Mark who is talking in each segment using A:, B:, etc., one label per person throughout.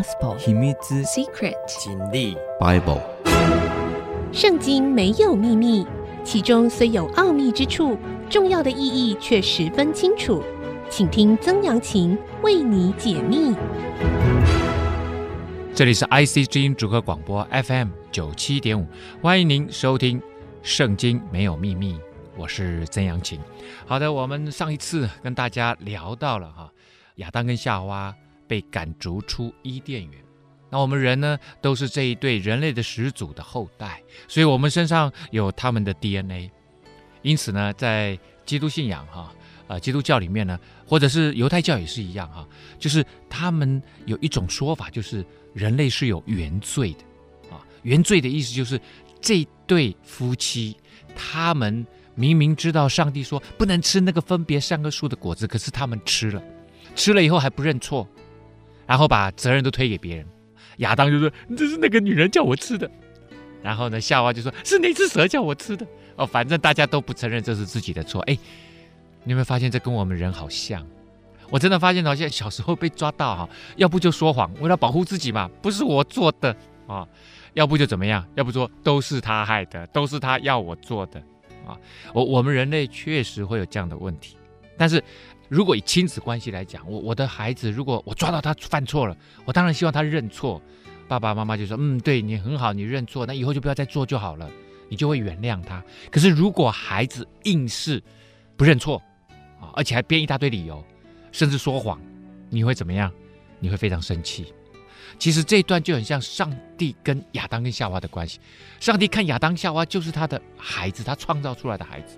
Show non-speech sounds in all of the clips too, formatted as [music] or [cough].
A: Gospel
B: 秘密
A: Secret
B: 真理 Bible
C: 圣经没有秘密，其中虽有奥秘之处，重要的意义却十分清楚。请听曾阳晴为你解密。
D: 这里是 IC 之音主客广播 FM 九七点五，欢迎您收听《圣经没有秘密》，我是曾阳晴。好的，我们上一次跟大家聊到了哈，亚当跟夏娃。被赶逐出伊甸园，那我们人呢，都是这一对人类的始祖的后代，所以我们身上有他们的 DNA。因此呢，在基督信仰哈，呃，基督教里面呢，或者是犹太教也是一样哈，就是他们有一种说法，就是人类是有原罪的啊。原罪的意思就是这对夫妻，他们明明知道上帝说不能吃那个分别善恶树的果子，可是他们吃了，吃了以后还不认错。然后把责任都推给别人，亚当就说：“这是那个女人叫我吃的。”然后呢，夏娃就说：“是那只蛇叫我吃的。”哦，反正大家都不承认这是自己的错。哎，你有没有发现这跟我们人好像？我真的发现好像小时候被抓到哈，要不就说谎，为了保护自己嘛，不是我做的啊；要不就怎么样，要不说都是他害的，都是他要我做的啊。我我们人类确实会有这样的问题，但是。如果以亲子关系来讲，我我的孩子，如果我抓到他犯错了，我当然希望他认错。爸爸妈妈就说：“嗯，对你很好，你认错，那以后就不要再做就好了，你就会原谅他。”可是如果孩子硬是不认错啊，而且还编一大堆理由，甚至说谎，你会怎么样？你会非常生气。其实这一段就很像上帝跟亚当跟夏娃的关系。上帝看亚当夏娃就是他的孩子，他创造出来的孩子。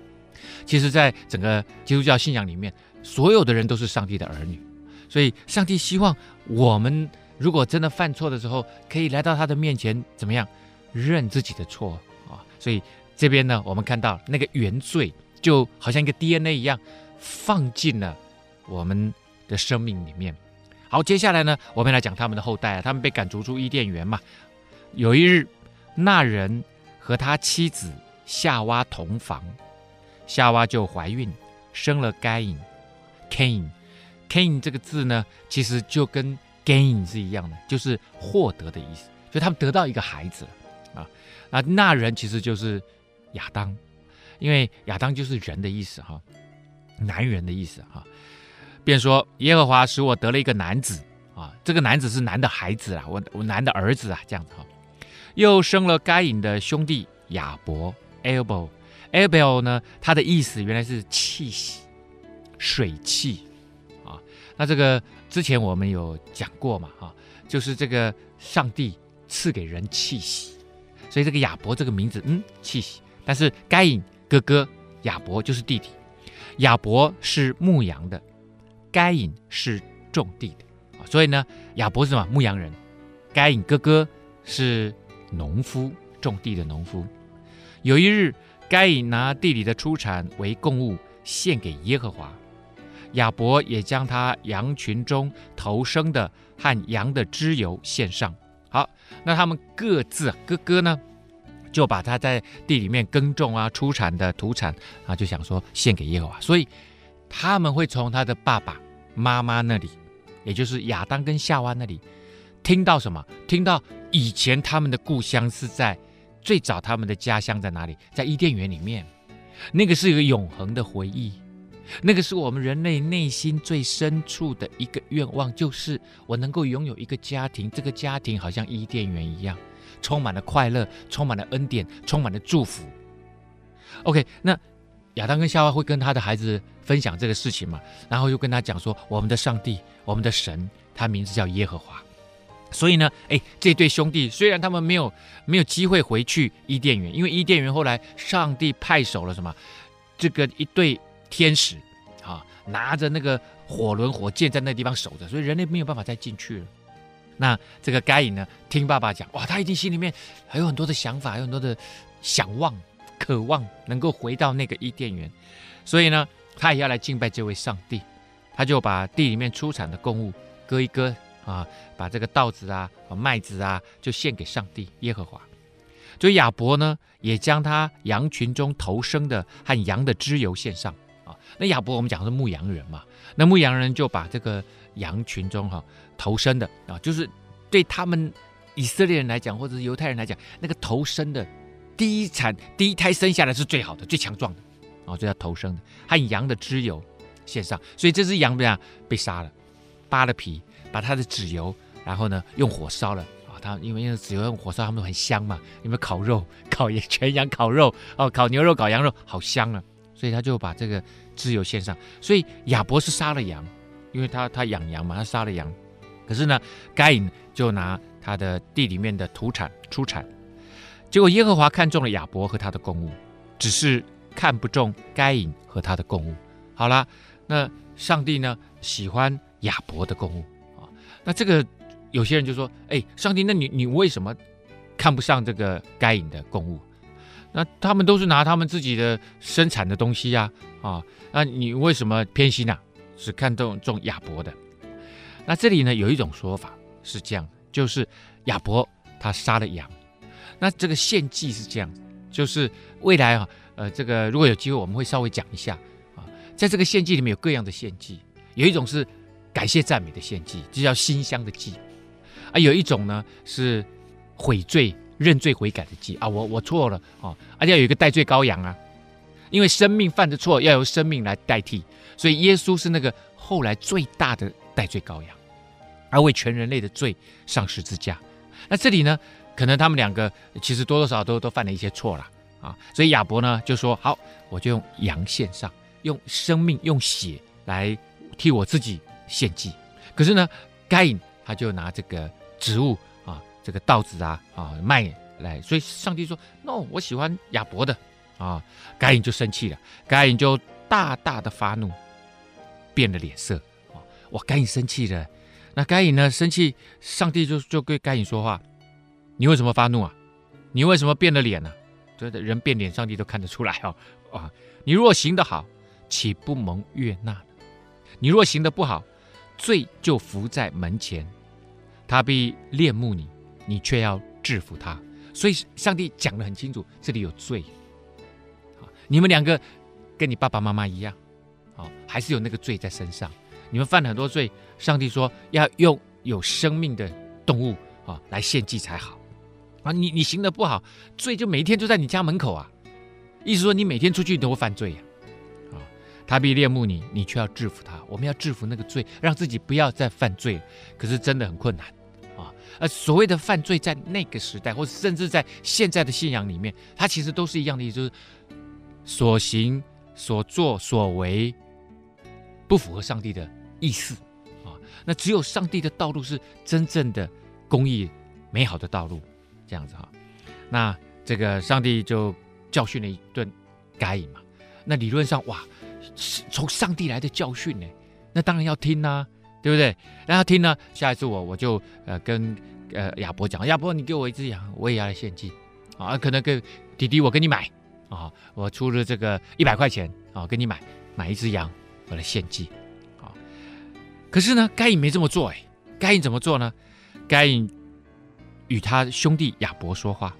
D: 其实，在整个基督教信仰里面，所有的人都是上帝的儿女，所以上帝希望我们如果真的犯错的时候，可以来到他的面前，怎么样认自己的错啊？所以这边呢，我们看到那个原罪就好像一个 DNA 一样，放进了我们的生命里面。好，接下来呢，我们来讲他们的后代啊，他们被赶逐出伊甸园嘛。有一日，那人和他妻子夏娃同房，夏娃就怀孕，生了该隐。Cain，Cain 这个字呢，其实就跟 gain 是一样的，就是获得的意思。所以他们得到一个孩子啊。那那人其实就是亚当，因为亚当就是人的意思哈，男人的意思哈。便说耶和华使我得了一个男子啊，这个男子是男的孩子啊，我我男的儿子啊，这样子哈。又生了该隐的兄弟亚伯，Abel，Abel 呢，他的意思原来是气息。水气，啊，那这个之前我们有讲过嘛，哈，就是这个上帝赐给人气息，所以这个亚伯这个名字，嗯，气息。但是该隐哥哥亚伯就是弟弟，亚伯是牧羊的，该隐是种地的，啊，所以呢，亚伯是什么？牧羊人，该隐哥哥是农夫，种地的农夫。有一日，该隐拿地里的出产为供物献给耶和华。亚伯也将他羊群中头生的和羊的脂油献上。好，那他们各自哥哥呢，就把他在地里面耕种啊出产的土产啊，就想说献给耶和华。所以他们会从他的爸爸妈妈那里，也就是亚当跟夏娃那里，听到什么？听到以前他们的故乡是在最早他们的家乡在哪里？在伊甸园里面，那个是一个永恒的回忆。那个是我们人类内心最深处的一个愿望，就是我能够拥有一个家庭，这个家庭好像伊甸园一样，充满了快乐，充满了恩典，充满了祝福。OK，那亚当跟夏娃会跟他的孩子分享这个事情嘛？然后又跟他讲说，我们的上帝，我们的神，他名字叫耶和华。所以呢，哎，这对兄弟虽然他们没有没有机会回去伊甸园，因为伊甸园后来上帝派守了什么？这个一对。天使，啊，拿着那个火轮火箭在那地方守着，所以人类没有办法再进去了。那这个该隐呢，听爸爸讲，哇，他一定心里面还有很多的想法，有很多的想望、渴望，能够回到那个伊甸园。所以呢，他也要来敬拜这位上帝。他就把地里面出产的供物割一割啊，把这个稻子啊、麦子啊，就献给上帝耶和华。所以亚伯呢，也将他羊群中头生的和羊的脂油献上。那亚伯我们讲的是牧羊人嘛，那牧羊人就把这个羊群中哈头生的啊，就是对他们以色列人来讲，或者是犹太人来讲，那个头生的第一产第一胎生下来是最好的、最强壮的，哦，这叫头生的，和羊的脂油献上。所以这只羊怎么样？被杀了，扒了皮，把它的脂油，然后呢用火烧了啊。他因为因为只有用火烧，他们很香嘛。有没有烤肉？烤全羊烤肉哦，烤牛肉、烤羊肉，好香啊！所以他就把这个自由献上。所以亚伯是杀了羊，因为他他养羊嘛，他杀了羊。可是呢，该隐就拿他的地里面的土产出产。结果耶和华看中了亚伯和他的供物，只是看不中该隐和他的供物。好了，那上帝呢喜欢亚伯的供物啊？那这个。有些人就说：“哎，上帝，那你你为什么看不上这个该隐的供物？那他们都是拿他们自己的生产的东西呀，啊，那你为什么偏心呢？是看中中亚伯的？那这里呢，有一种说法是这样，就是亚伯他杀了羊，那这个献祭是这样，就是未来啊，呃，这个如果有机会，我们会稍微讲一下啊，在这个献祭里面有各样的献祭，有一种是感谢赞美的献祭，就叫馨香的祭。”啊，有一种呢是悔罪、认罪悔改的祭啊，我我错了啊，而且有一个代罪羔羊啊，因为生命犯的错要由生命来代替，所以耶稣是那个后来最大的代罪羔羊，而为全人类的罪上十字架。那这里呢，可能他们两个其实多多少少都都犯了一些错了啊，所以亚伯呢就说好，我就用羊献上，用生命用血来替我自己献祭。可是呢，该隐他就拿这个。植物，这个稻子啊啊卖来，所以上帝说：“no，我喜欢亚伯的啊。”该隐就生气了，该隐就大大的发怒，变了脸色啊！哇，该隐生气了。那该隐呢？生气，上帝就就对该隐说话：“你为什么发怒啊？你为什么变了脸呢、啊？这人变脸，上帝都看得出来哦。啊，你若行得好，岂不蒙悦纳？你若行得不好，罪就伏在门前。”他必恋慕你，你却要制服他。所以上帝讲得很清楚，这里有罪。你们两个跟你爸爸妈妈一样，啊，还是有那个罪在身上。你们犯了很多罪，上帝说要用有生命的动物啊来献祭才好。啊，你你行得不好，罪就每一天就在你家门口啊。意思说你每天出去都会犯罪呀。啊，他必恋慕你，你却要制服他。我们要制服那个罪，让自己不要再犯罪。可是真的很困难。啊呃，所谓的犯罪，在那个时代，或者甚至在现在的信仰里面，它其实都是一样的意思，就是所行、所作、所为不符合上帝的意思啊。那只有上帝的道路是真正的公义、美好的道路，这样子哈。那这个上帝就教训了一顿该隐嘛。那理论上，哇，从上帝来的教训呢，那当然要听呐、对不对？让他听呢。下一次我我就呃跟呃亚伯讲，亚伯你给我一只羊，我也要来献祭啊。可能跟弟弟我跟你买啊，我出了这个一百块钱啊，跟你买买一只羊，我来献祭啊。可是呢，该隐没这么做哎。该隐怎么做呢？该隐与他兄弟亚伯说话，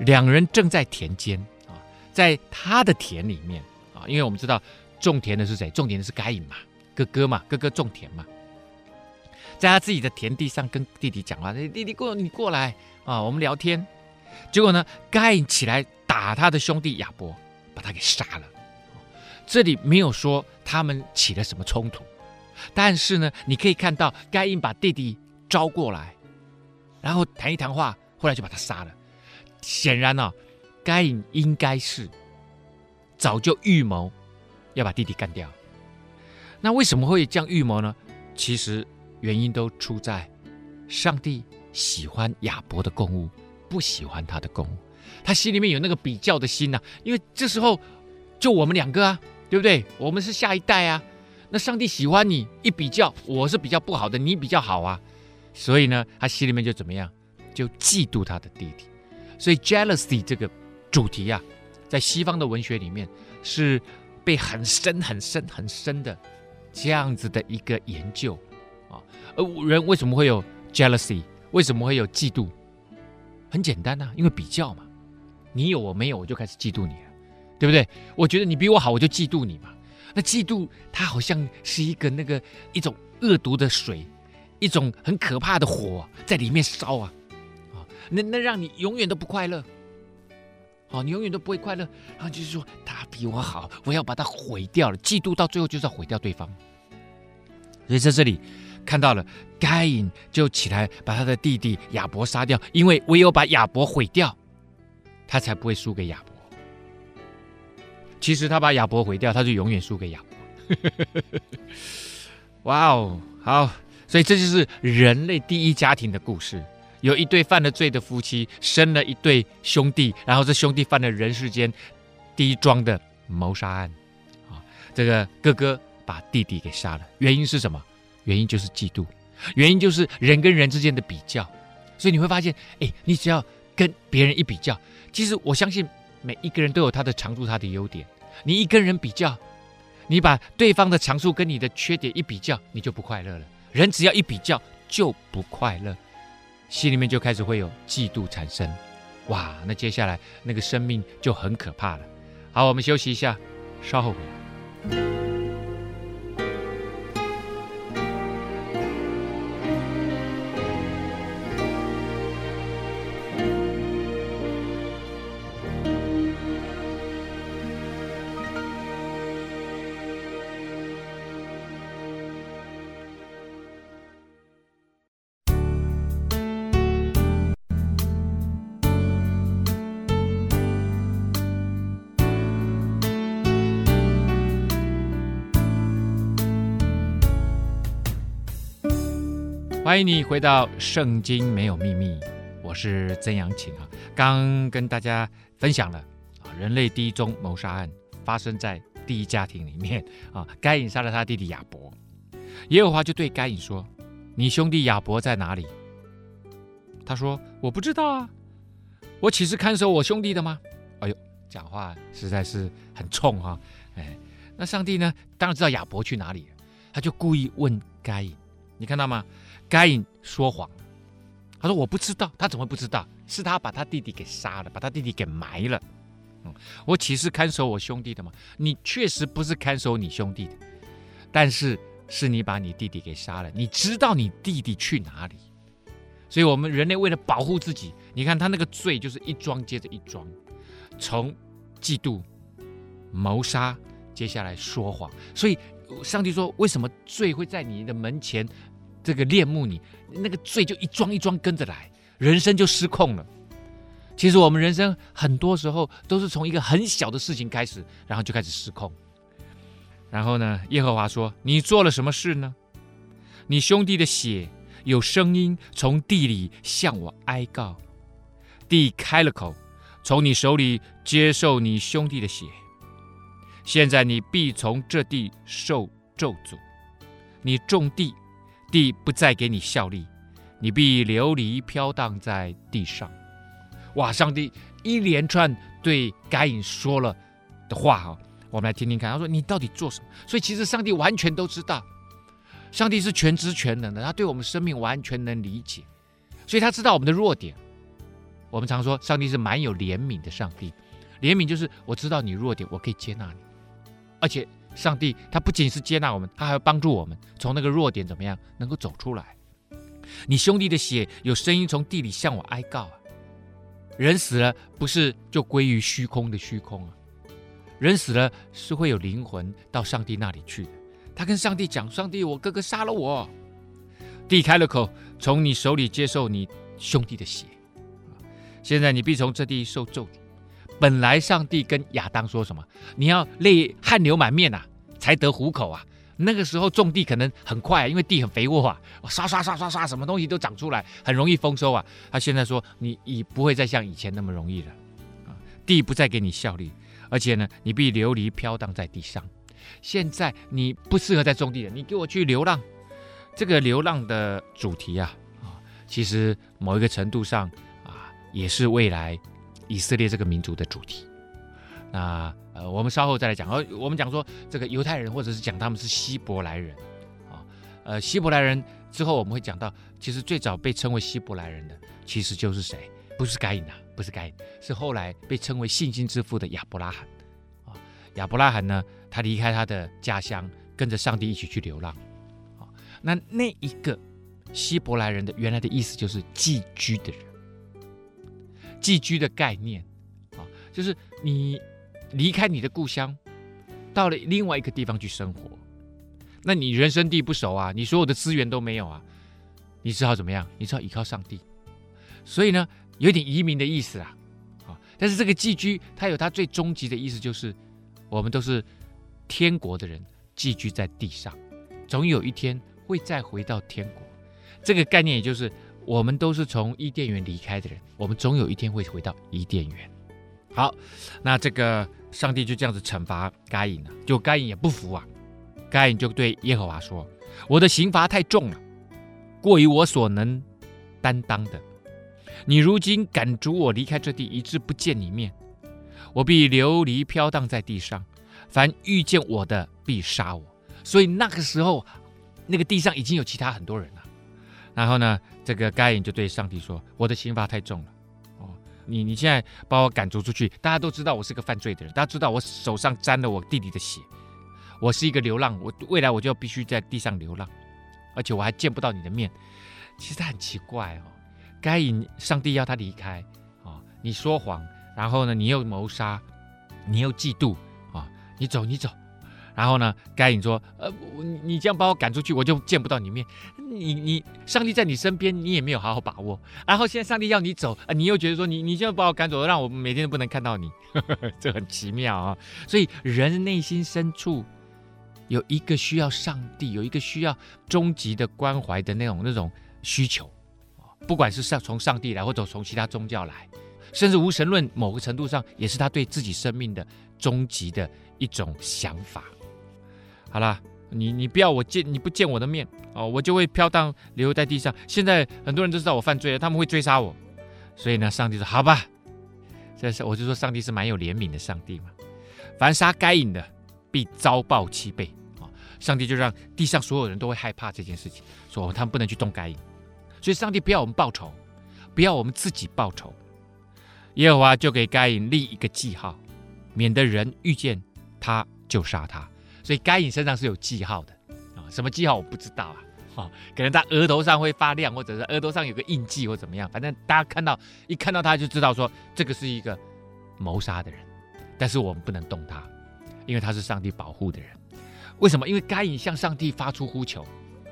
D: 两人正在田间啊，在他的田里面啊，因为我们知道种田的是谁？种田的是该隐嘛。哥哥嘛，哥哥种田嘛，在他自己的田地上跟弟弟讲话。弟弟过，你过来啊，我们聊天。结果呢，该隐起来打他的兄弟亚伯，把他给杀了。这里没有说他们起了什么冲突，但是呢，你可以看到该隐把弟弟招过来，然后谈一谈话，后来就把他杀了。显然呢、该隐应该是早就预谋要把弟弟干掉。那为什么会这样预谋呢？其实原因都出在上帝喜欢亚伯的供物，不喜欢他的供物。他心里面有那个比较的心呐、因为这时候就我们两个啊，对不对？我们是下一代啊。那上帝喜欢你，一比较，我是比较不好的，你比较好啊。所以呢，他心里面就怎么样？就嫉妒他的弟弟。所以 jealousy 这个主题啊，在西方的文学里面是被很深、很深、很深的。这样子的一个研究啊，而人为什么会有 jealousy？为什么会有嫉妒？很简单呐、因为比较嘛，你有我没有，我就开始嫉妒你了，对不对？我觉得你比我好，我就嫉妒你嘛。那嫉妒它好像是一个那个一种恶毒的水，一种很可怕的火在里面烧啊，啊，那那让你永远都不快乐，好，你永远都不会快乐。然后就是说他比我好，我要把他毁掉了，嫉妒到最后就是要毁掉对方。所以在这里看到了该隐就起来把他的弟弟亚伯杀掉，因为唯有把亚伯毁掉，他才不会输给亚伯。其实他把亚伯毁掉，他就永远输给亚伯。[laughs] 哇哦，好，所以这就是人类第一家庭的故事。有一对犯了罪的夫妻，生了一对兄弟，然后这兄弟犯了人世间第一桩的谋杀案。啊，这个哥哥把弟弟给杀了，原因是什么？原因就是嫉妒，原因就是人跟人之间的比较。所以你会发现，哎，你只要跟别人一比较，其实我相信。每一个人都有他的长处，他的优点。你一跟人比较，你把对方的长处跟你的缺点一比较，你就不快乐了。人只要一比较就不快乐，心里面就开始会有嫉妒产生。哇，那接下来那个生命就很可怕了。好，我们休息一下，稍后回来。欢迎你回到《圣经没有秘密》，我是曾阳晴啊。刚跟大家分享了啊，人类第一宗谋杀案发生在第一家庭里面啊。该隐杀了他弟弟亚伯，耶和华就对该隐说：“你兄弟亚伯在哪里？”他说：“我不知道啊，我岂是看守我兄弟的吗？”哎呦，讲话实在是很冲哈！哎，那上帝呢？当然知道亚伯去哪里，他就故意问该隐，你看到吗？该隐说谎，他说我不知道，他怎么不知道？是他把他弟弟给杀了，把他弟弟给埋了。嗯，我岂是看守我兄弟的吗？你确实不是看守你兄弟的，但是是你把你弟弟给杀了。你知道你弟弟去哪里？所以，我们人类为了保护自己，你看他那个罪就是一桩接着一桩，从嫉妒、谋杀，接下来说谎。所以，上帝说，为什么罪会在你的门前？这个恋慕你，那个罪就一桩一桩跟着来，人生就失控了。其实我们人生很多时候都是从一个很小的事情开始，然后就开始失控。然后呢，耶和华说：“你做了什么事呢？你兄弟的血有声音从地里向我哀告，地开了口，从你手里接受你兄弟的血。现在你必从这地受咒诅，你种地。”地不再给你效力，你必流离飘荡在地上。哇！上帝一连串对该隐说了的话哈，我们来听听看。他说：“你到底做什么？”所以其实上帝完全都知道，上帝是全知全能的，他对我们生命完全能理解，所以他知道我们的弱点。我们常说，上帝是蛮有怜悯的上帝，怜悯就是我知道你弱点，我可以接纳你，而且。上帝他不仅是接纳我们，他还要帮助我们从那个弱点怎么样能够走出来。你兄弟的血有声音从地里向我哀告啊！人死了不是就归于虚空的虚空啊？人死了是会有灵魂到上帝那里去的。他跟上帝讲：“上帝，我哥哥杀了我。”地开了口，从你手里接受你兄弟的血。现在你必从这地受咒诅。本来上帝跟亚当说什么？你要泪汗流满面啊，才得糊口啊。那个时候种地可能很快啊，因为地很肥沃啊，刷刷刷刷刷，什么东西都长出来，很容易丰收啊。他现在说，你已不会再像以前那么容易了啊，地不再给你效力，而且呢，你必流离飘荡在地上。现在你不适合再种地了，你给我去流浪。这个流浪的主题啊，啊，其实某一个程度上啊，也是未来。以色列这个民族的主题，那呃，我们稍后再来讲。而我们讲说这个犹太人，或者是讲他们是希伯来人，啊，呃，希伯来人之后我们会讲到，其实最早被称为希伯来人的，其实就是谁？不是该隐啊，不是该隐，是后来被称为信心之父的亚伯拉罕。啊，亚伯拉罕呢，他离开他的家乡，跟着上帝一起去流浪。啊，那那一个希伯来人的原来的意思就是寄居的人，寄居的概念啊，就是你离开你的故乡，到了另外一个地方去生活，那你人生地不熟啊，你所有的资源都没有啊，你只好怎么样？你只好依靠上帝。所以呢，有点移民的意思啊，啊，但是这个寄居，它有它最终极的意思，就是我们都是天国的人，寄居在地上，总有一天会再回到天国。这个概念也就是，我们都是从伊甸园离开的人，我们总有一天会回到伊甸园。好，那这个上帝就这样子惩罚该隐了，就该隐也不服啊，该隐就对耶和华说：“我的刑罚太重了，过于我所能担当的。你如今赶逐我离开这地，以致不见你面，我必流离飘荡在地上，凡遇见我的必杀我。”所以那个时候，那个地上已经有其他很多人了。然后呢，这个该隐就对上帝说：“我的刑罚太重了，哦，你你现在把我赶逐出去，大家都知道我是个犯罪的人，大家知道我手上沾了我弟弟的血，我是一个流浪，我未来我就必须在地上流浪，而且我还见不到你的面。其实他很奇怪哦，该隐上帝要他离开，哦，你说谎，然后呢，你又谋杀，你又嫉妒，啊，你走，你走。”然后呢，该隐说：“呃，你你这样把我赶出去，我就见不到你面。你你上帝在你身边，你也没有好好把握。然后现在上帝要你走，啊，你又觉得说你你现在把我赶走，让我每天都不能看到你，[laughs] 这很奇妙啊。所以人内心深处有一个需要上帝，有一个需要终极的关怀的那种那种需求，不管是上从上帝来，或者从其他宗教来，甚至无神论，某个程度上也是他对自己生命的终极的一种想法。”好了，你你不要我见你不见我的面哦，我就会飘荡留在地上。现在很多人都知道我犯罪了，他们会追杀我，所以呢，上帝说好吧，这是我就说上帝是蛮有怜悯的上帝嘛。凡杀该隐的，必遭报七倍啊！上帝就让地上所有人都会害怕这件事情，说他们不能去动该隐，所以上帝不要我们报仇，不要我们自己报仇。耶和华就给该隐立一个记号，免得人遇见他就杀他。所以该隐身上是有记号的啊，什么记号我不知道啊，[laughs] 哈，可能他额头上会发亮，或者是额头上有个印记或怎么样，反正大家看到一看到他就知道说这个是一个谋杀的人，但是我们不能动他，因为他是上帝保护的人。为什么？因为该隐向上帝发出呼求，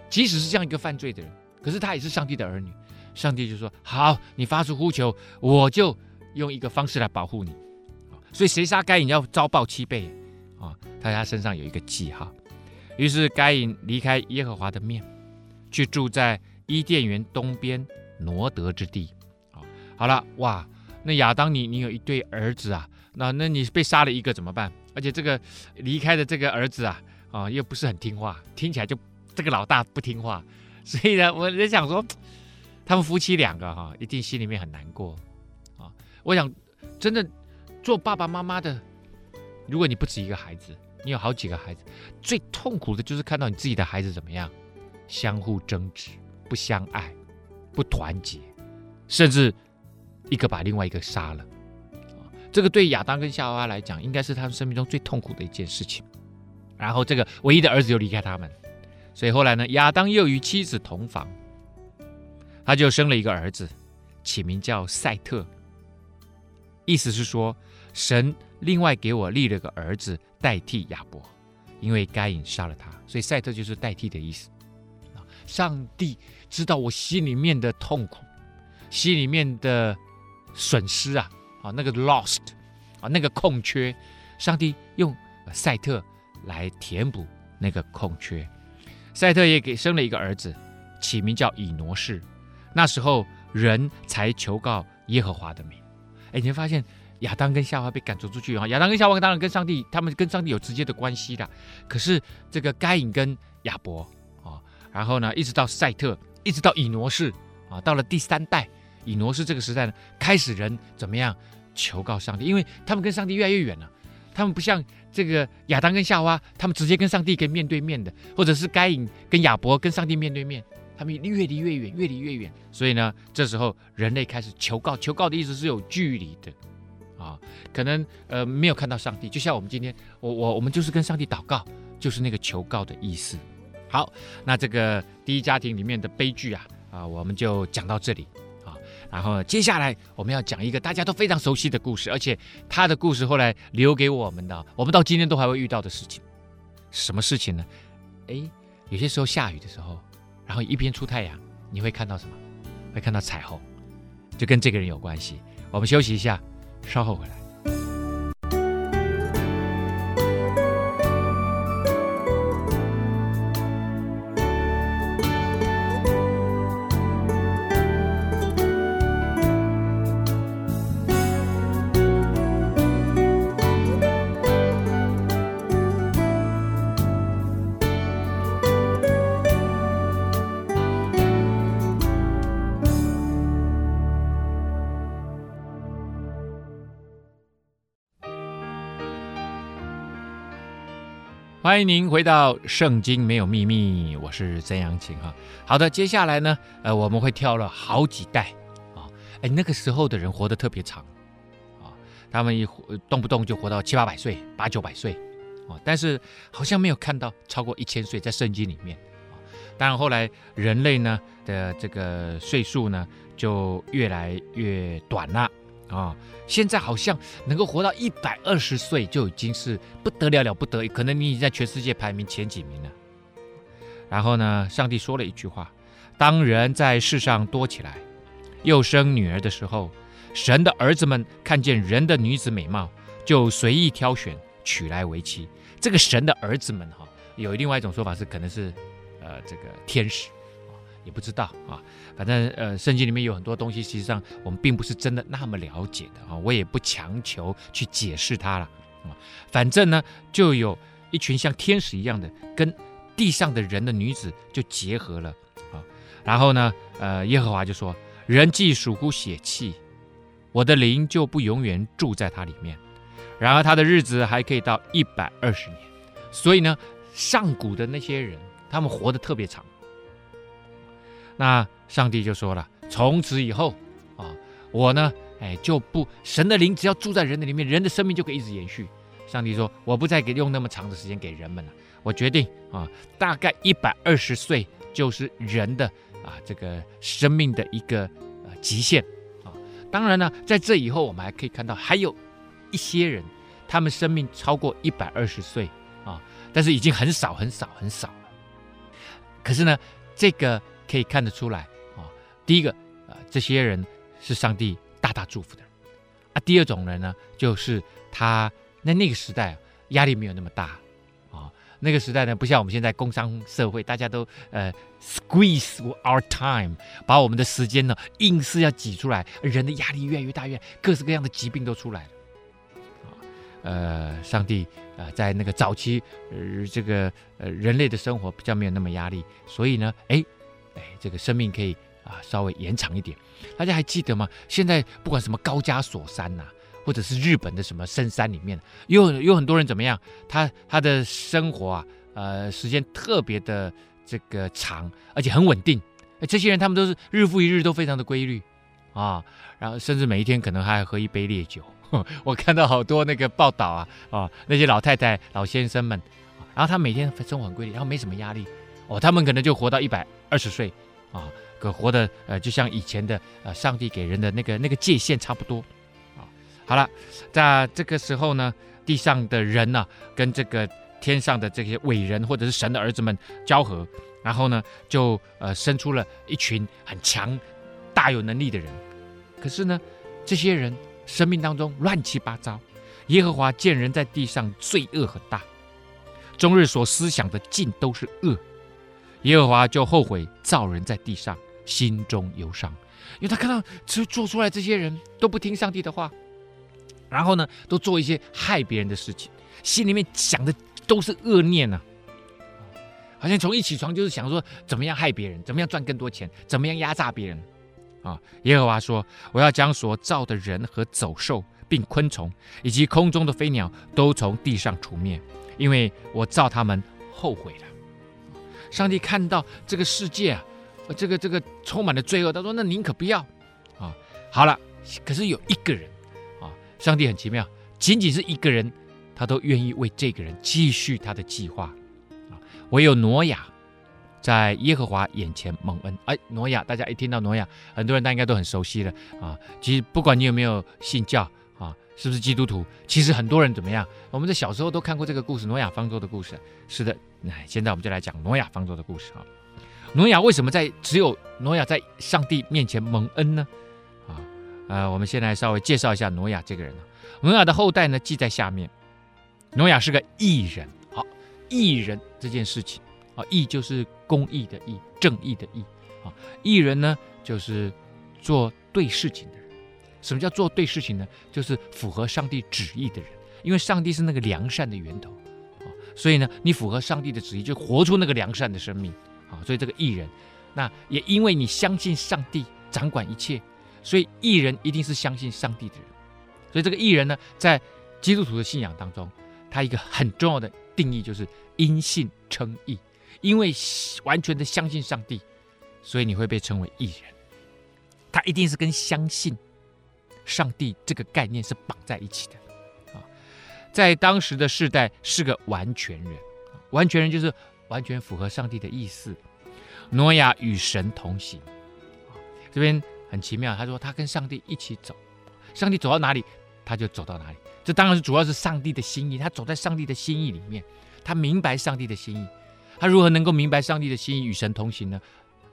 D: 即使是这样一个犯罪的人，可是他也是上帝的儿女，上帝就说好，你发出呼求，我就用一个方式来保护你。所以谁杀该隐要遭报七倍。啊，他身上有一个记号，于是该隐离开耶和华的面，去住在伊甸园东边挪得之地。啊，好了，哇，那亚当你你有一对儿子啊，那那你被杀了一个怎么办？而且这个离开的这个儿子啊，啊又不是很听话，听起来就这个老大不听话，所以呢，我在想说，他们夫妻两个哈、一定心里面很难过啊。我想，真的做爸爸妈妈的。如果你不止一个孩子，你有好几个孩子，最痛苦的就是看到你自己的孩子怎么样，相互争执、不相爱、不团结，甚至一个把另外一个杀了。这个对亚当跟夏娃来讲，应该是他们生命中最痛苦的一件事情。然后这个唯一的儿子又离开他们，所以后来呢，亚当又与妻子同房，他就生了一个儿子，起名叫赛特，意思是说神。另外给我立了个儿子代替亚伯，因为该隐杀了他，所以赛特就是代替的意思。上帝知道我心里面的痛苦，心里面的损失啊，啊那个 lost 啊那个空缺，上帝用赛特来填补那个空缺。赛特也给生了一个儿子，起名叫以挪士。那时候人才求告耶和华的名。哎，你会发现。亚当跟夏娃被赶逐出去啊！亚当跟夏娃当然跟上帝，他们跟上帝有直接的关系的。可是这个该隐跟亚伯啊，然后呢，一直到赛特，一直到以挪士啊，到了第三代以挪士这个时代呢，开始人怎么样求告上帝？因为他们跟上帝越来越远了，他们不像这个亚当跟夏娃，他们直接跟上帝可以面对面的，或者是该隐跟亚伯跟上帝面对面，他们越离越远，越离越远。所以呢，这时候人类开始求告，求告的意思是有距离的。啊，可能呃没有看到上帝，就像我们今天，我我我们就是跟上帝祷告，就是那个求告的意思。好，那这个第一家庭里面的悲剧啊啊，我们就讲到这里啊。然后接下来我们要讲一个大家都非常熟悉的故事，而且他的故事后来留给我们的，我们到今天都还会遇到的事情。什么事情呢？哎，有些时候下雨的时候，然后一边出太阳，你会看到什么？会看到彩虹，就跟这个人有关系。我们休息一下，稍后回来。欢迎您回到《圣经没有秘密》，我是曾阳晴哈。好的，接下来呢，呃，我们会挑了好几代啊，哎，那个时候的人活得特别长啊，他们一动不动就活到七八百岁、八九百岁啊，但是好像没有看到超过一千岁在圣经里面啊。当然后来人类呢的这个岁数呢就越来越短了。啊，现在好像能够活到一百二十岁就已经是不得了了不得，可能你已经在全世界排名前几名了。然后呢，上帝说了一句话：当人在世上多起来，又生女儿的时候，神的儿子们看见人的女子美貌，就随意挑选娶来为妻。这个神的儿子们哈，有另外一种说法是可能是呃这个天使。也不知道啊，反正呃，圣经里面有很多东西，实际上我们并不是真的那么了解的啊，我也不强求去解释它了啊。反正呢，就有一群像天使一样的，跟地上的人的女子就结合了啊。然后呢，呃，耶和华就说：“人既属乎血气，我的灵就不永远住在他里面。然而他的日子还可以到一百二十年。所以呢，上古的那些人，他们活得特别长。”那上帝就说了：“从此以后，啊，我呢，哎，就不神的灵只要住在人的里面，人的生命就可以一直延续。”上帝说：“我不再给用那么长的时间给人们了，我决定啊，大概一百二十岁就是人的啊这个生命的一个呃极限啊。当然呢，在这以后，我们还可以看到还有一些人，他们生命超过一百二十岁啊，但是已经很少很少很少了。可是呢，这个。”可以看得出来啊，第一个啊，这些人是上帝大大祝福的啊。第二种人呢，就是他那那个时代压力没有那么大啊。那个时代呢，不像我们现在工商社会，大家都呃 squeeze our time，把我们的时间呢硬是要挤出来，人的压力越来越大，越各式各样的疾病都出来了啊。呃，上帝啊，在那个早期呃这个呃人类的生活比较没有那么压力，所以呢，哎。哎，这个生命可以啊稍微延长一点。大家还记得吗？现在不管什么高加索山呐、或者是日本的什么深山里面，有有很多人怎么样？他他的生活啊，呃，时间特别的这个长，而且很稳定。这些人他们都是日复一日都非常的规律啊，然后甚至每一天可能还喝一杯烈酒。[laughs] 我看到好多那个报道啊啊，那些老太太、老先生们，然后他每天生活很规律，然后没什么压力。哦，他们可能就活到一百二十岁，啊，可活的呃，就像以前的呃，上帝给人的那个那个界限差不多，啊，好了，在这个时候呢，地上的人呢、跟这个天上的这些伟人或者是神的儿子们交合，然后呢，就呃生出了一群很强大有能力的人，可是呢，这些人生命当中乱七八糟，耶和华见人在地上罪恶很大，终日所思想的尽都是恶。耶和华就后悔造人在地上，心中忧伤，因为他看到做做出来这些人都不听上帝的话，然后呢，都做一些害别人的事情，心里面想的都是恶念呐、好像从一起床就是想说怎么样害别人，怎么样赚更多钱，怎么样压榨别人啊。耶和华说：“我要将所造的人和走兽，并昆虫，以及空中的飞鸟，都从地上除灭，因为我造他们后悔了。”上帝看到这个世界啊，这个这个充满了罪恶，他说：“那宁可不要啊。”好了，可是有一个人啊，上帝很奇妙，仅仅是一个人，他都愿意为这个人继续他的计划啊。唯有挪亚在耶和华眼前蒙恩。哎，挪亚，大家一听到挪亚，很多人大家应该都很熟悉了啊。其实不管你有没有信教，是不是基督徒，其实很多人怎么样？我们在小时候都看过这个故事，挪亚方舟的故事。是的，那现在我们就来讲挪亚方舟的故事啊。挪亚为什么在只有挪亚在上帝面前蒙恩呢？啊，呃，我们先来稍微介绍一下挪亚这个人啊。挪亚的后代呢，记在下面。挪亚是个义人，好，义人这件事情啊，义就是公义的义，正义的义啊。义人呢，就是做对事情的。什么叫做对事情呢？就是符合上帝旨意的人。因为上帝是那个良善的源头啊，所以呢，你符合上帝的旨意，就活出那个良善的生命啊。所以这个艺人，那也因为你相信上帝掌管一切，所以艺人一定是相信上帝的人。所以这个艺人呢，在基督徒的信仰当中。他一个很重要的定义就是因信称义，因为完全的相信上帝，所以你会被称为艺人。他一定是跟相信上帝这个概念是绑在一起的啊，在当时的世代是个完全人，完全人就是完全符合上帝的意思。挪亚与神同行，这边很奇妙，他说他跟上帝一起走，上帝走到哪里，他就走到哪里。这当然是主要是上帝的心意，他走在上帝的心意里面，他明白上帝的心意。他如何能够明白上帝的心意，与神同行呢？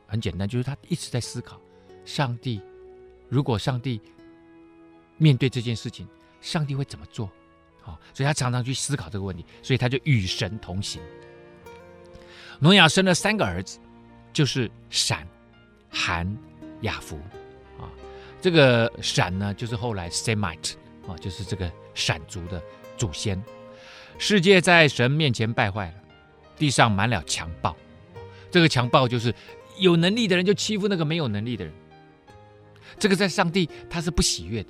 D: 很简单，就是他一直在思考：上帝，如果上帝面对这件事情，上帝会怎么做？好，所以他常常去思考这个问题，所以他就与神同行。挪亚生了三个儿子，就是闪、含、雅弗。啊，这个闪呢，就是后来 Semite 啊，就是这个。闪族的祖先，世界在神面前败坏了，地上满了强暴。这个强暴就是有能力的人就欺负那个没有能力的人。这个在上帝他是不喜悦的，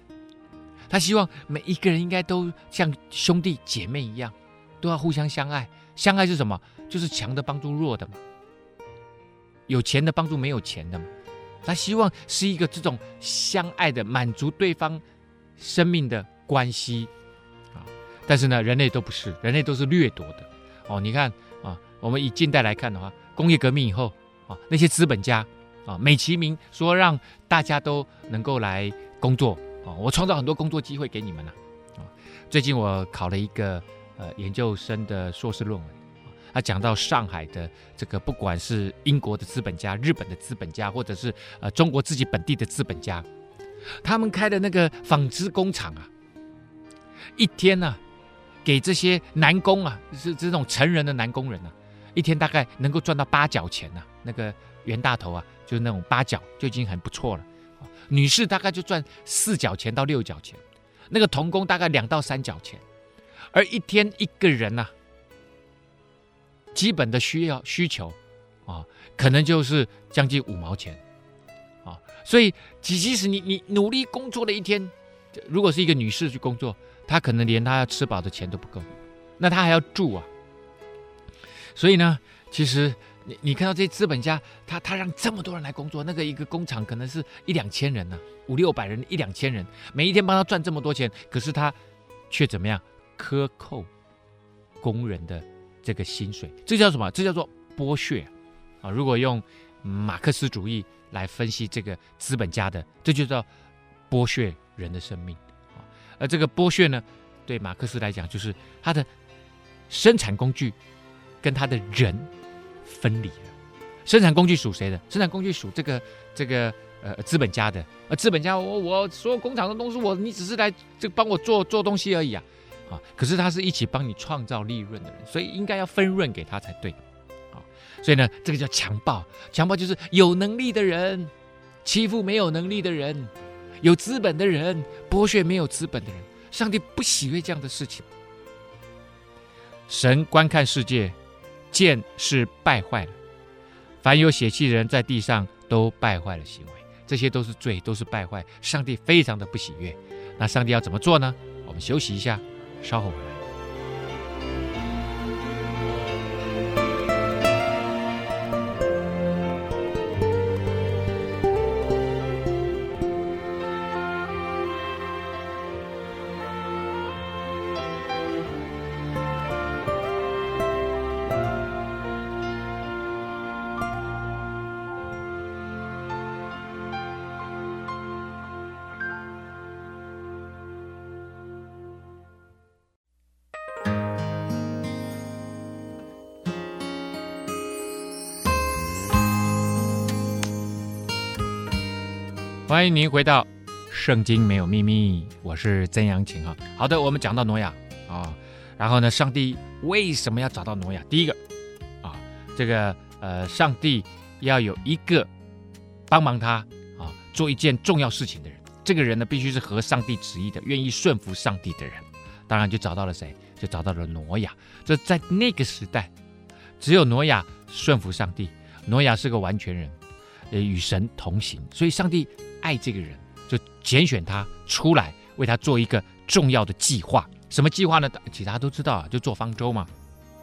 D: 他希望每一个人应该都像兄弟姐妹一样，都要互相相爱。相爱是什么？就是强的帮助弱的嘛，有钱的帮助没有钱的嘛。他希望是一个这种相爱的，满足对方生命的关系啊。但是呢，人类都不是，人类都是掠夺的哦。你看啊，我们以近代来看的话，工业革命以后啊，那些资本家啊，美其名说让大家都能够来工作我创造很多工作机会给你们了啊。最近我考了一个呃研究生的硕士论文，他讲到上海的这个，不管是英国的资本家、日本的资本家，或者是呃中国自己本地的资本家，他们开的那个纺织工厂啊，一天呢、啊。给这些男工啊，是这种成人的男工人啊，一天大概能够赚到八角钱呐、啊。那个袁大头啊，就是那种八角就已经很不错了。女士大概就赚四角钱到六角钱，那个童工大概两到三角钱，而一天一个人呐、基本的需要需求啊，可能就是将近五毛钱啊。所以，即即使你你努力工作了一天，如果是一个女士去工作。她可能连她要吃饱的钱都不够，那她还要住啊。所以呢，其实你你看到这些资本家，他他让这么多人来工作，那个一个工厂可能是一两千人呢、五六百人，一两千人，每一天帮他赚这么多钱，可是他却怎么样克扣工人的这个薪水？这叫什么？这叫做剥削啊！如果用马克思主义来分析这个资本家的，这就叫剥削人的生命。而这个剥削呢，对马克思来讲，就是他的生产工具跟他的人分离了。生产工具属谁的？生产工具属这个这个呃资本家的。呃资本家，我我所有工厂的东西，我你只是来这帮我做做东西而已啊啊！可是他是一起帮你创造利润的人，所以应该要分润给他才对啊。所以呢，这个叫强暴。强暴就是有能力的人欺负没有能力的人。有资本的人剥削没有资本的人，上帝不喜悦这样的事情。神观看世界，剑是败坏了，凡有血气的人在地上都败坏了行为，这些都是罪，都是败坏，上帝非常的不喜悦。那上帝要怎么做呢？我们休息一下，稍后。欢迎您回到《圣经没有秘密》，我是曾阳晴啊。好的，我们讲到挪亚啊，然后呢，上帝为什么要找到挪亚？第一个啊，这个呃，上帝要有一个帮忙他啊做一件重要事情的人，这个人呢必须是合上帝旨意的，愿意顺服上帝的人。当然就找到了谁？就找到了挪亚。这在那个时代，只有挪亚顺服上帝。挪亚是个完全人，呃，与神同行，所以上帝爱这个人，就拣选他出来，为他做一个重要的计划。什么计划呢？其实大家都知道啊，就做方舟嘛。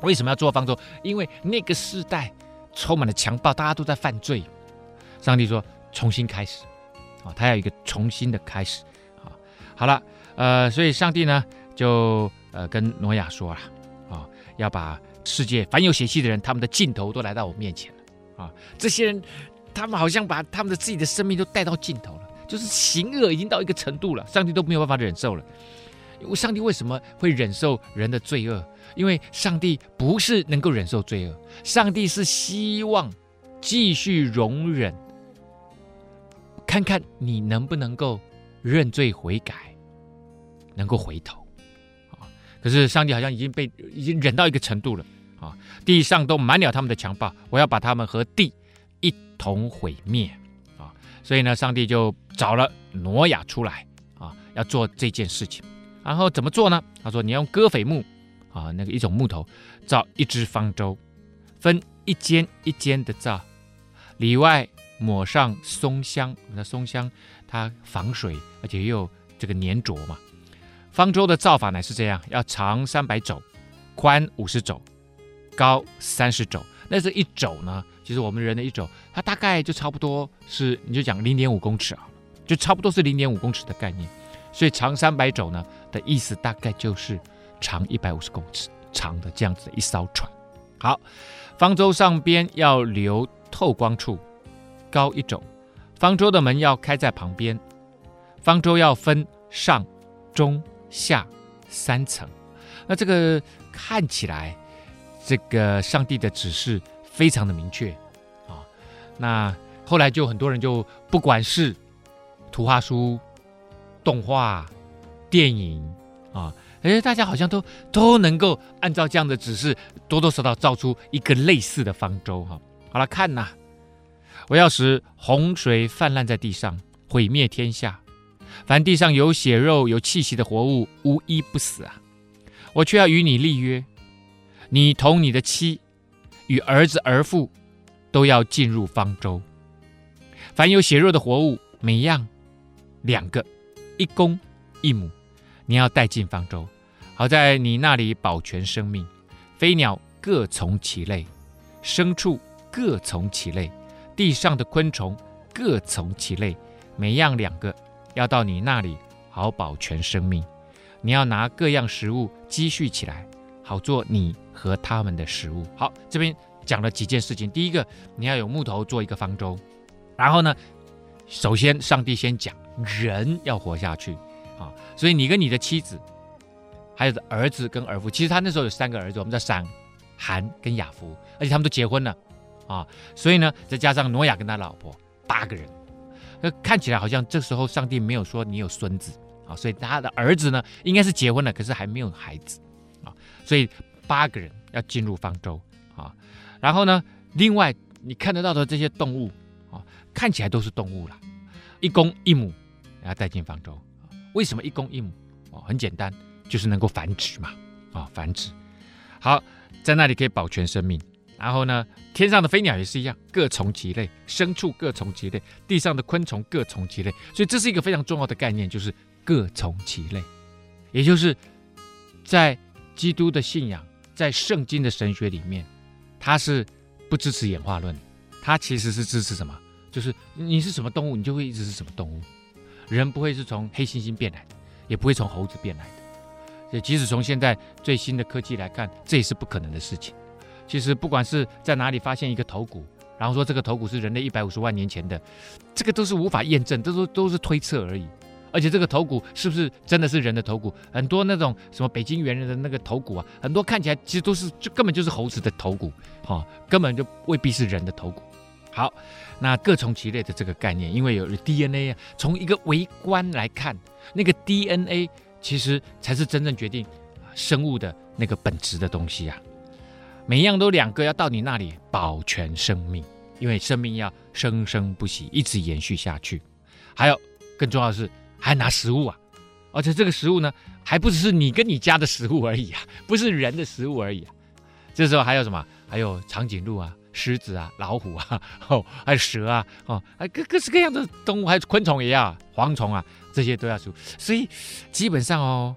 D: 为什么要做方舟？因为那个时代充满了强暴，大家都在犯罪。上帝说重新开始，啊，他要一个重新的开始。啊，好了，呃，所以上帝呢，就呃跟挪亚说了，啊，要把世界凡有血气的人，他们的尽头都来到我面前了。啊，这些人，他们好像把他们的自己的生命都带到尽头了，就是行恶已经到一个程度了，上帝都没有办法忍受了。上帝为什么会忍受人的罪恶？因为上帝不是能够忍受罪恶，上帝是希望继续容忍，看看你能不能够认罪悔改，能够回头。啊，可是上帝好像已经被已经忍到一个程度了。啊，地上都满了他们的强暴，我要把他们和地一同毁灭啊！所以呢，上帝就找了挪亚出来啊，要做这件事情。然后怎么做呢？他说：“你用戈斐木啊，那个一种木头造一只方舟，分一间一间的造，里外抹上松香。那松香它防水，而且又有这个粘着嘛。方舟的造法乃是这样：要长三百肘，宽五十肘。”高三十肘，那这一肘呢？其实我们人的一肘，它大概就差不多是，你就讲零点五公尺啊，就差不多是零点五公尺的概念。所以长三百肘呢的意思，大概就是长一百五十公尺长的这样子的一艘船。好，方舟上边要留透光处，高一肘。方舟的门要开在旁边。方舟要分上、中、下三层。那这个看起来。这个上帝的指示非常的明确啊，那后来就很多人就不管是图画书、动画、电影啊，哎，大家好像都都能够按照这样的指示，多多少少造出一个类似的方舟哈。好了，看呐，我要使洪水泛滥在地上，毁灭天下，凡地上有血肉、有气息的活物，无一不死啊！我却要与你立约。你同你的妻与儿子儿妇都要进入方舟。凡有血肉的活物，每样两个，一公一母，你要带进方舟，好在你那里保全生命。飞鸟各从其类，牲畜各从其类，地上的昆虫各从其类，每样两个，要到你那里好保全生命。你要拿各样食物积蓄起来。好做你和他们的食物。好，这边讲了几件事情。第一个，你要有木头做一个方舟。然后呢，首先上帝先讲人要活下去啊，所以你跟你的妻子，还有儿子跟儿妇，其实他那时候有三个儿子，我们叫闪、含跟雅弗，而且他们都结婚了啊。所以呢，再加上挪亚跟他老婆，八个人。那看起来好像这时候上帝没有说你有孙子啊，所以他的儿子呢应该是结婚了，可是还没有孩子。所以八个人要进入方舟啊，然后呢，另外你看得到的这些动物啊，看起来都是动物了，一公一母，然后带进方舟。为什么一公一母？哦，很简单，就是能够繁殖嘛，啊，繁殖。好，在那里可以保全生命。然后呢，天上的飞鸟也是一样，各从其类；牲畜各从其类；地上的昆虫各从其类。所以这是一个非常重要的概念，就是各从其类，也就是在。基督的信仰在圣经的神学里面，它是不支持演化论，它其实是支持什么？就是你是什么动物，你就会一直是什么动物。人不会是从黑猩猩变来的，也不会从猴子变来的。所以，即使从现在最新的科技来看，这也是不可能的事情。其实，不管是在哪里发现一个头骨，然后说这个头骨是人类一百五十万年前的，这个都是无法验证，都是都是推测而已。而且这个头骨是不是真的是人的头骨？很多那种什么北京猿人的那个头骨啊，很多看起来其实都是就根本就是猴子的头骨，哈、哦，根本就未必是人的头骨，好，那各从其类的这个概念，因为有 DNA 啊，从一个微观来看，那个 DNA 其实才是真正决定生物的那个本质的东西啊。每一样都两个，要到你那里保全生命，因为生命要生生不息，一直延续下去。还有更重要的是，还拿食物啊，而且这个食物呢，还不只是你跟你家的食物而已啊，[laughs] 不是人的食物而已啊。这时候还有什么？还有长颈鹿啊、狮子啊、老虎啊，[laughs] 哦，还有蛇啊，哦，还各各式各样的动物，还有昆虫也要，蝗虫啊，这些都要食物。所以基本上哦，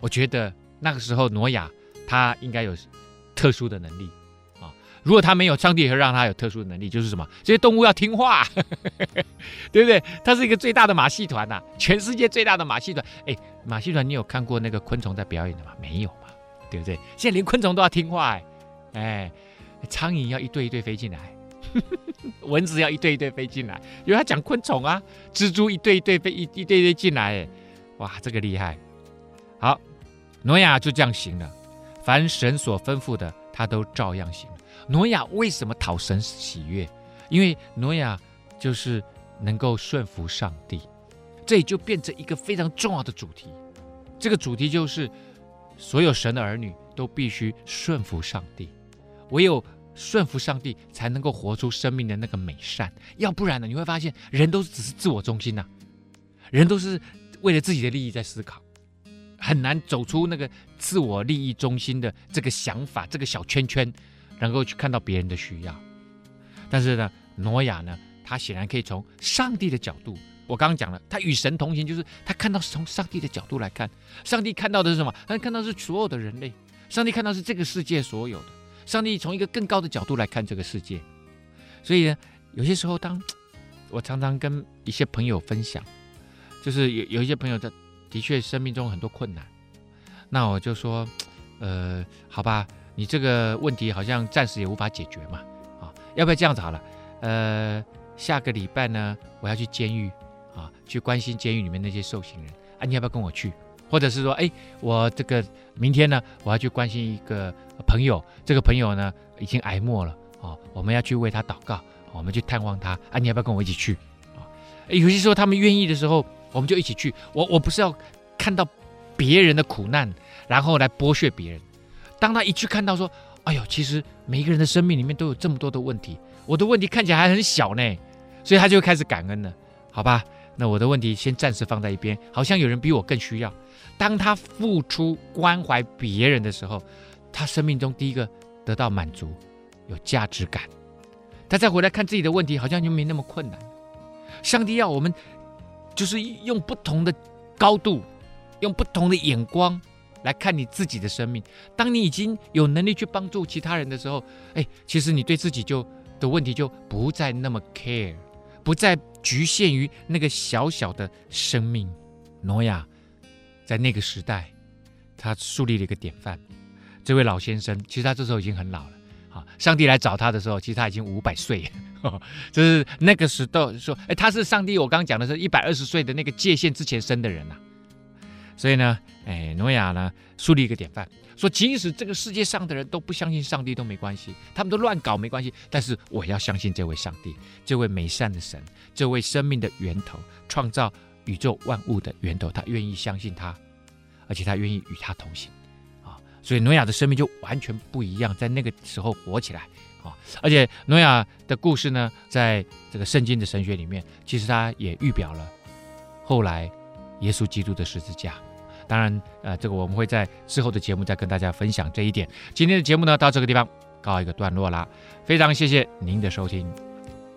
D: 我觉得那个时候挪亚他应该有特殊的能力。如果他没有，上帝也会让他有特殊的能力，就是什么？这些动物要听话，[laughs] 对不对？他是一个最大的马戏团呐，全世界最大的马戏团。哎，马戏团，你有看过那个昆虫在表演的吗？没有嘛，对不对？现在连昆虫都要听话，哎，哎，苍蝇要一对一对飞进来，[laughs] 蚊子要一对一对飞进来，因为他讲昆虫啊，蜘蛛一对一对飞一一对一对进来，哎，哇，这个厉害。好，诺亚就这样行了，凡神所吩咐的，他都照样行。挪亚为什么讨神喜悦？因为挪亚就是能够顺服上帝，这也就变成一个非常重要的主题。这个主题就是所有神的儿女都必须顺服上帝，唯有顺服上帝，才能够活出生命的那个美善。要不然呢，你会发现人都只是自我中心呐、人都是为了自己的利益在思考，很难走出那个自我利益中心的这个想法，这个小圈圈。能够去看到别人的需要，但是呢，挪亚呢，他显然可以从上帝的角度。我刚刚讲了，他与神同行，就是他看到是从上帝的角度来看。上帝看到的是什么？他看到是所有的人类。上帝看到是这个世界所有的。上帝从一个更高的角度来看这个世界。所以呢，有些时候，当 [tsk] 我常常跟一些朋友分享，就是有有一些朋友的的确生命中很多困难，那我就说，呃，好吧。你这个问题好像暂时也无法解决嘛，啊，要不要这样子好了？呃，下个礼拜呢，我要去监狱啊，去关心监狱里面那些受刑人啊，你要不要跟我去？或者是说，哎，我这个明天呢，我要去关心一个朋友，这个朋友呢已经挨末了啊，我们要去为他祷告，我们去探望他啊，你要不要跟我一起去？啊，有些时候他们愿意的时候，我们就一起去。我我不是要看到别人的苦难，然后来剥削别人。当他一去看到说：“哎呦，其实每一个人的生命里面都有这么多的问题，我的问题看起来还很小呢。”所以他就开始感恩了。好吧，那我的问题先暂时放在一边，好像有人比我更需要。当他付出关怀别人的时候，他生命中第一个得到满足，有价值感。他再回来看自己的问题，好像就没那么困难。上帝要我们就是用不同的高度，用不同的眼光。来看你自己的生命。当你已经有能力去帮助其他人的时候，哎，其实你对自己就的问题就不再那么 care，不再局限于那个小小的生命。挪亚在那个时代，他树立了一个典范。这位老先生，其实他这时候已经很老了。好，上帝来找他的时候，其实他已经五百岁。[laughs] 就是那个时候说，哎，他是上帝。我刚刚讲的是一百二十岁的那个界限之前生的人呐、所以呢，哎，诺亚呢树立一个典范，说即使这个世界上的人都不相信上帝都没关系，他们都乱搞没关系，但是我要相信这位上帝，这位美善的神，这位生命的源头，创造宇宙万物的源头，他愿意相信他，而且他愿意与他同行，啊，所以诺亚的生命就完全不一样，在那个时候活起来，啊，而且诺亚的故事呢，在这个圣经的神学里面，其实他也预表了后来耶稣基督的十字架。当然，呃，这个我们会在之后的节目再跟大家分享这一点。今天的节目呢，到这个地方告一个段落啦。非常谢谢您的收听，《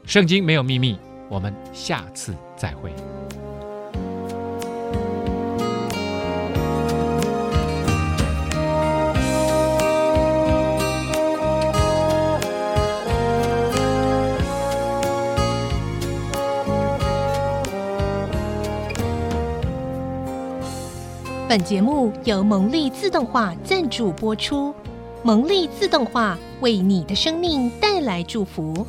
D: 圣经没有秘密》，我们下次再会。
C: 本节目由蒙利自动化赞助播出，蒙利自动化为你的生命带来祝福。